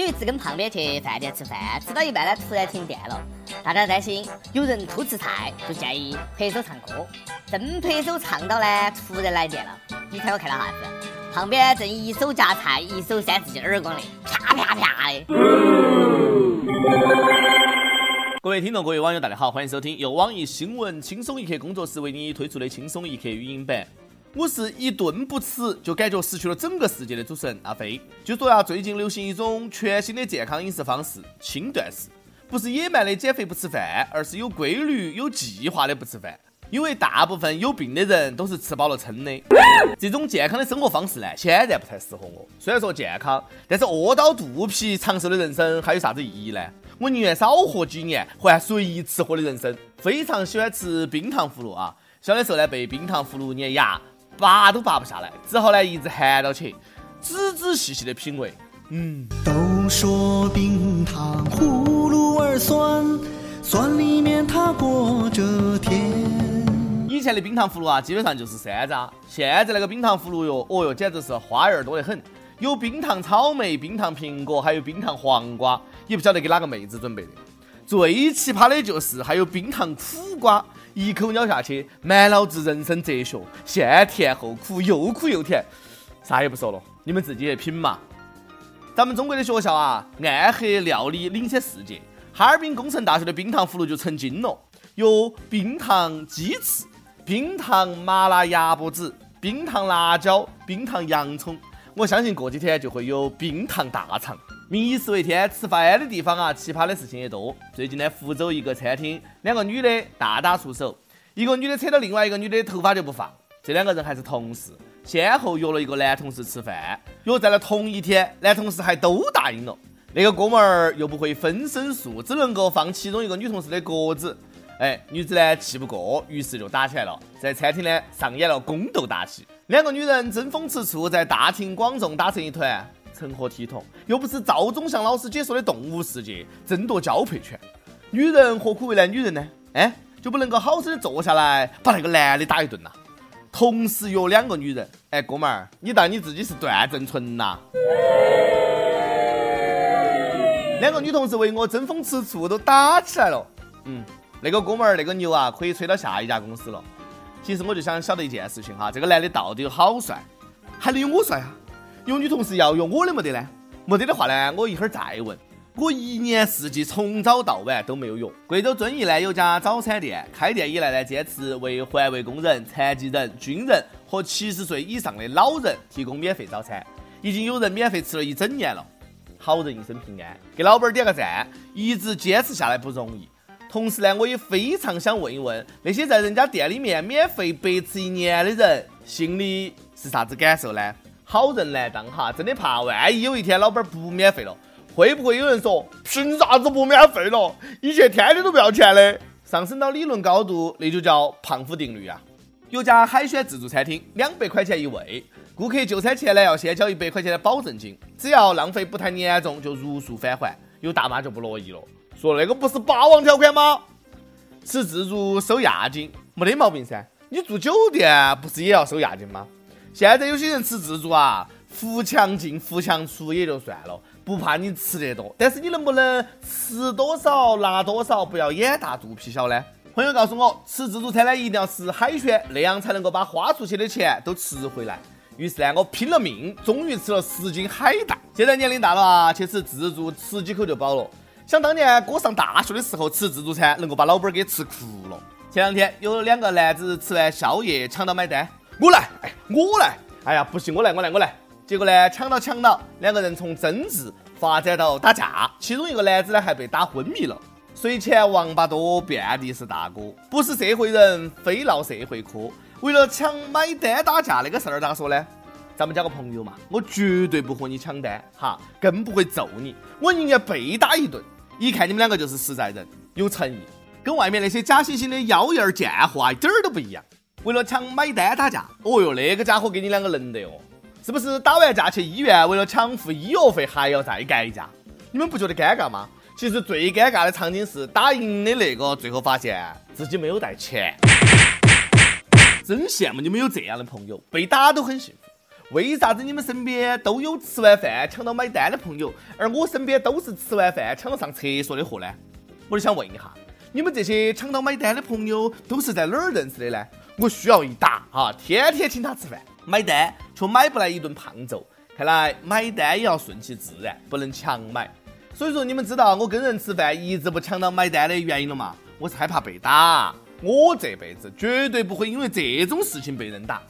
有一次跟胖边去饭店吃饭，吃到一半呢，突然停电了，大家担心有人偷吃菜，就建议拍手唱歌。正拍手唱到呢，突然来电了。你猜我看到啥子？旁边正一手夹菜，一手扇自己耳光的，啪啪啪的。各位听众，各位网友，大家好，欢迎收听由网易新闻轻松一刻工作室为你推出的轻松一刻语音版。我是一顿不吃就感觉失去了整个世界的主持人阿飞。据说呀，最近流行一种全新的健康饮食方式——轻断食，不是野蛮的减肥不吃饭，而是有规律、有计划的不吃饭。因为大部分有病的人都是吃饱了撑的。这种健康的生活方式呢，显然不太适合我。虽然说健康，但是饿到肚皮、长寿的人生还有啥子意义呢？我宁愿少活几年，换随意吃喝的人生。非常喜欢吃冰糖葫芦啊！小的时候呢，被冰糖葫芦粘牙。拔都拔不下来，只好呢一直含到起，仔仔细细的品味。嗯，都说冰糖葫芦儿酸，酸里面它裹着甜。以前的冰糖葫芦啊，基本上就是山楂。现在那个冰糖葫芦哟，哦哟，简直是花样多得很，有冰糖草莓、冰糖苹果，还有冰糖黄瓜，也不晓得给哪个妹子准备的。最奇葩的就是还有冰糖苦瓜。一口咬下去，满脑子人生哲学，先甜后苦，又苦又甜，啥也不说了，你们自己去品嘛。咱们中国的学校啊，暗黑料理领先世界。哈尔滨工程大学的冰糖葫芦就成精了，有冰糖鸡翅、冰糖麻辣鸭脖子、冰糖辣椒、冰糖洋葱。我相信过几天就会有冰糖大肠。民以食为天，吃饭的地方啊，奇葩的事情也多。最近呢，福州一个餐厅，两个女的大打出手，一个女的扯到另外一个女的头发就不放。这两个人还是同事，先后约了一个男同事吃饭，约在了同一天，男同事还都答应了。那个哥们儿又不会分身术，只能够放其中一个女同事的鸽子。哎，女子呢气不过，于是就打起来了，在餐厅呢上演了宫斗大戏，两个女人争风吃醋，在大庭广众打成一团。成何体统？又不是赵忠祥老师解说的动物世界，争夺交配权。女人何苦为难女人呢？哎，就不能够好生的坐下来把那个男的打一顿呐？同时约两个女人，哎，哥们儿，你当你自己是段正淳呐？两个女同事为我争风吃醋，都打起来了。嗯，那个哥们儿那个牛啊，可以吹到下一家公司了。其实我就想晓得一件事情哈，这个男的到底有好帅，还能有我帅啊？有女同事要约我的没得呢？没得的话呢，我一会儿再问。我一年四季从早到晚都没有约。贵州遵义呢有家早餐店，开店以来呢坚持为环卫工人、残疾人、军人和七十岁以上的老人提供免费早餐，已经有人免费吃了一整年了。好人一生平安，给老板点个赞！一直坚持下来不容易。同时呢，我也非常想问一问那些在人家店里面免费白吃一年的人，心里是啥子感受呢？好人难当哈，真的怕万一有一天老板不免费了，会不会有人说凭啥子不免费了？以前天天都不要钱的。上升到理论高度，那就叫胖虎定律啊。有家海鲜自助餐厅，两百块钱一位，顾客就餐前呢要先交一百块钱的保证金，只要浪费不太严重就如数返还。有大妈就不乐意了，说那个不是霸王条款吗？吃自助收押金没得毛病噻，你住酒店不是也要收押金吗？现在有些人吃自助啊，扶墙进扶墙出也就算了，不怕你吃得多，但是你能不能吃多少拿多少，不要眼大肚皮小呢？朋友告诉我，吃自助餐呢一定要吃海鲜，那样才能够把花出去的钱都吃回来。于是呢，我拼了命，终于吃了十斤海带。现在年龄大了啊，去吃自助吃几口就饱了。想当年哥上大学的时候吃自助餐，能够把老板给吃哭了。前两天有两个男子吃完宵夜抢到买单。我来，哎，我来，哎呀，不行，我来，我来，我来。结果呢，抢到抢到，两个人从争执发展到打架，其中一个男子呢还被打昏迷了。睡前王八多，遍地是大哥，不是社会人，非闹社会科。为了抢买单打架，那个事儿咋说呢？咱们交个朋友嘛，我绝对不和你抢单，哈，更不会揍你，我宁愿被打一顿。一看你们两个就是实在人，有诚意，跟外面那些假惺惺的妖艳贱货啊，一点儿都不一样。为了抢买单打架，哦哟，那个家伙给你两个能的哦，是不是打完架去医院，为了抢付医药费还要再干一架？你们不觉得尴尬吗？其实最尴尬的场景是打赢的那个最后发现自己没有带钱，真羡慕你们有这样的朋友，被打都很幸福。为啥子你们身边都有吃完饭抢到买单的朋友，而我身边都是吃完饭抢到上厕所的货呢？我就想问一下，你们这些抢到买单的朋友都是在哪儿认识的呢？我需要一打哈，天天请他吃饭买单，却买不来一顿胖揍。看来买单也要顺其自然，不能强买。所以说，你们知道我跟人吃饭一直不抢到买单的原因了吗？我是害怕被打。我这辈子绝对不会因为这种事情被人打。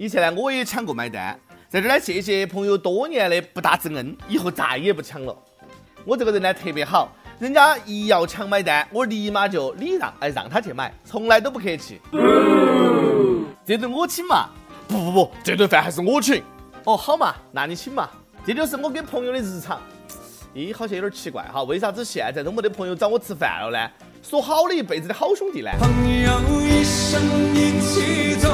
以前呢，我也抢过买单，在这儿呢，谢谢朋友多年的不打之恩，以后再也不抢了。我这个人呢特别好，人家一要抢买单，我立马就礼让，哎，让他去买，从来都不客气。这顿我请嘛？不不不，这顿饭还是我请。哦，好嘛，那你请嘛。这就是我跟朋友的日常。咦，好像有点奇怪哈，为啥子现在都没得朋友找我吃饭了呢？说好的一辈子的好兄弟呢？朋友一生一起走。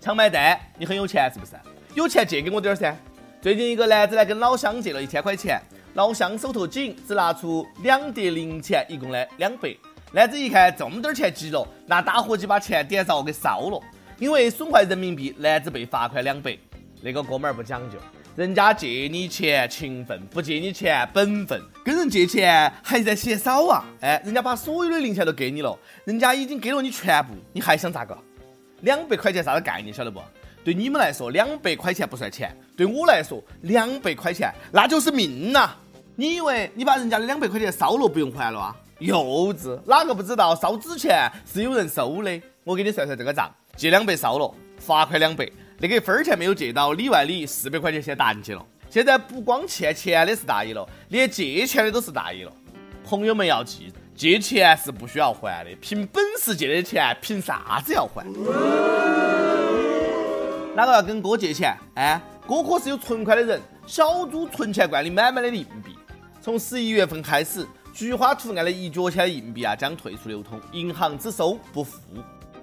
抢买单，你很有钱是不是？有钱借给我点噻。最近一个男子来跟老乡借了一千块钱，老乡手头紧，只拿出两叠零钱，一共呢两百。男子一看这么点钱急了，拿打火机把钱点着给烧了。因为损坏人民币，男子被罚款两百。那个哥们儿不讲究。人家借你钱情分，不借你钱本分。跟人借钱还在嫌少啊？哎，人家把所有的零钱都给你了，人家已经给了你全部，你还想咋个？两百块钱啥子概念？晓得不？对你们来说，两百块钱不算钱；对我来说，两百块钱那就是命呐！你以为你把人家的两百块钱烧了不用还了啊？幼稚！哪个不知道烧纸钱是有人收的？我给你算算这个账：借两百烧了，罚款两百。那个一分钱没有借到，里外里四百块钱先打进去了。现在不光欠钱的是大爷了，连借钱的都是大爷了。朋友们要记住，借钱是不需要还的，凭本事借的钱，凭啥子要还？哪个要跟哥借钱？哎，哥可是有存款的人，小猪存钱罐里满满的硬币。从十一月份开始，菊花图案的一角钱硬币啊将退出流通，银行只收不付。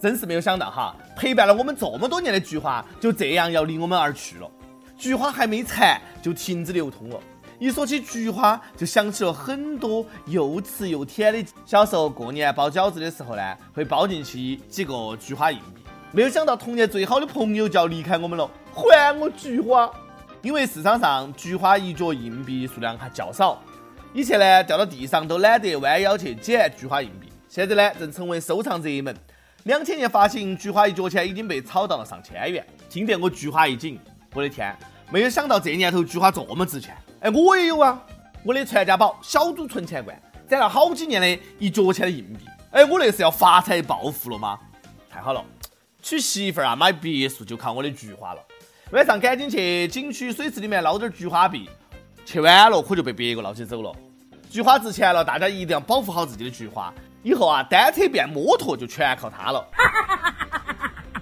真是没有想到哈，陪伴了我们这么多年的菊花就这样要离我们而去了。菊花还没残就停止流通了。一说起菊花，就想起了很多又吃又甜的。小时候过年包饺子的时候呢，会包进去几个菊花硬币。没有想到童年最好的朋友就要离开我们了，还我菊花！因为市场上菊花一角硬币数量还较少，以前呢掉到地上都懒得弯腰去捡菊花硬币，现在呢正成为收藏热门。两千年发行菊花一角钱已经被炒到了上千元，听得我菊花一紧，我的天，没有想到这年头菊花这么值钱。哎，我也有啊，我的传家宝小猪存钱罐，攒了好几年的一角钱的硬币。哎，我那是要发财暴富了吗？太好了，娶媳妇儿啊，买别墅就靠我的菊花了。晚上赶紧去景区水池里面捞点菊花币，去晚了可就被别个捞起走了。菊花值钱了，大家一定要保护好自己的菊花。以后啊，单车变摩托就全靠它了。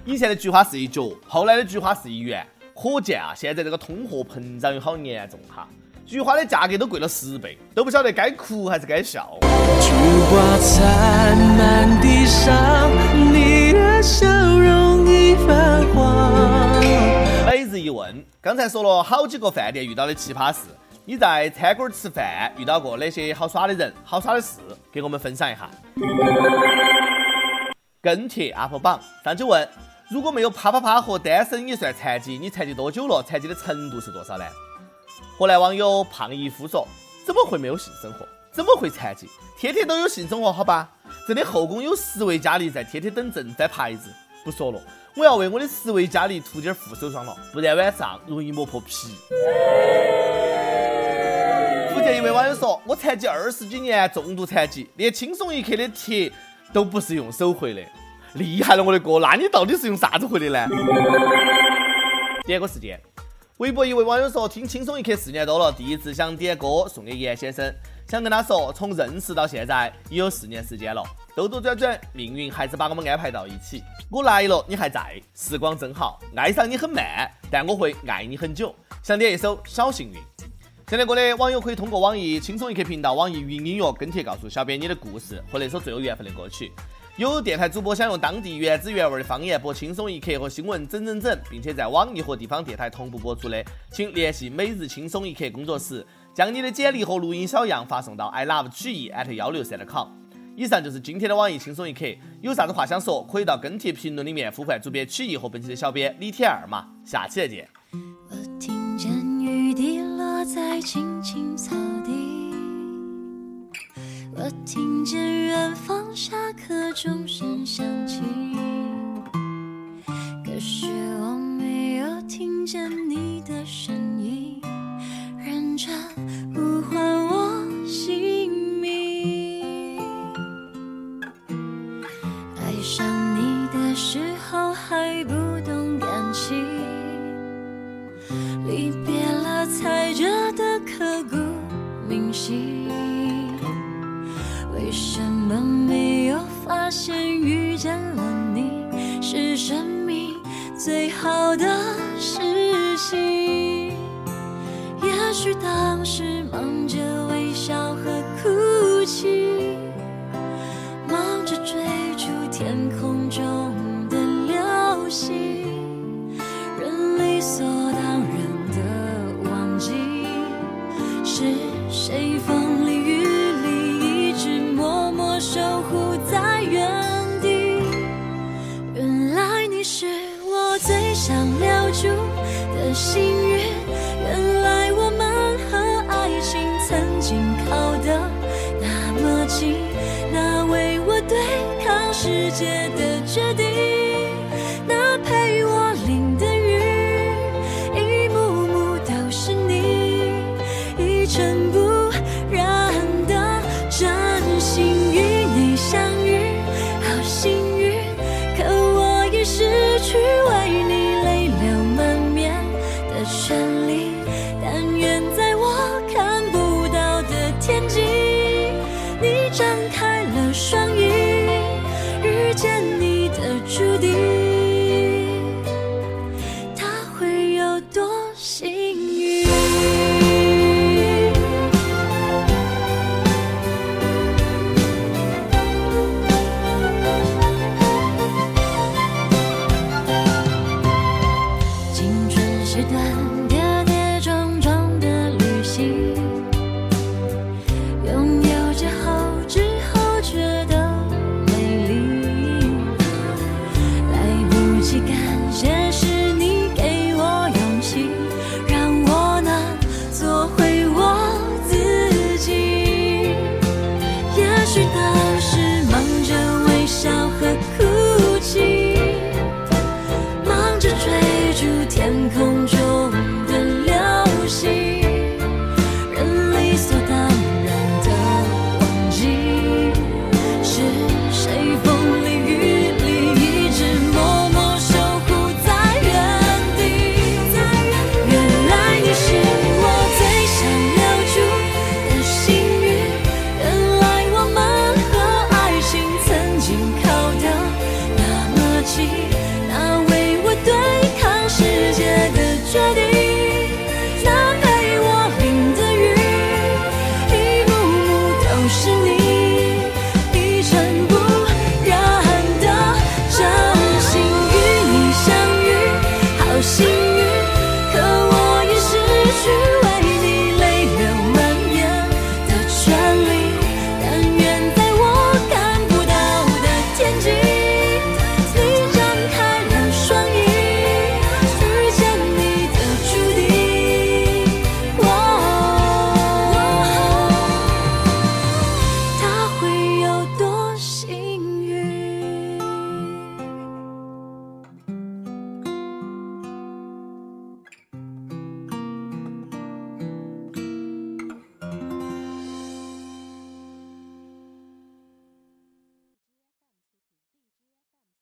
以前的菊花是一角，后来的菊花是一元，可见啊，现在这个通货膨胀有好严重哈。菊花的价格都贵了十倍，都不晓得该哭还是该笑。菊花残满地伤，你的笑容已泛黄。每日一问，刚才说了好几个饭店遇到的奇葩事。你在餐馆吃饭遇到过哪些好耍的人、好耍的事？给我们分享一下。跟帖 UP 榜上去问：如果没有啪啪啪和单身也算残疾，你残疾多久了？残疾的程度是多少呢？河南网友胖姨夫说：怎么会没有性生活？怎么会残疾？天天都有性生活，好吧？这里后宫有十位佳丽在天天等朕翻牌子。不说了，我要为我的十位佳丽涂点护手霜了，不然晚上容易磨破皮。福建一位网友说：“我残疾二十几年，重度残疾，连轻松一刻的贴都不是用手绘的，厉害了，我的哥！那你到底是用啥子绘的呢？”点个时间，微博一位网友说：“听轻松一刻四年多了，第一次想点歌送给严先生，想跟他说，从认识到现在已有四年时间了，兜兜转转，命运还是把我们安排到一起。我来了，你还在，时光真好，爱上你很慢，但我会爱你很久。想点一首《小幸运》。”现在过的网友可以通过网易轻松一刻频道、网易云音乐跟帖告诉小编你的故事和那首最有缘分的歌曲。有电台主播想用当地原汁原味的方言播《轻松一刻》和新闻整整整，并且在网易和地方电台同步播出的，请联系每日轻松一刻工作室，将你的简历和录音小样发送到 i love 曲艺 at 幺六三 .com。以上就是今天的网易轻松一刻，有啥子话想说，可以到跟帖评论里面呼唤主编曲艺和本期的小编李天二嘛。下期再见。我听见雨滴落在青青草地。我听见远方下课钟声响起。许当时忙着时间。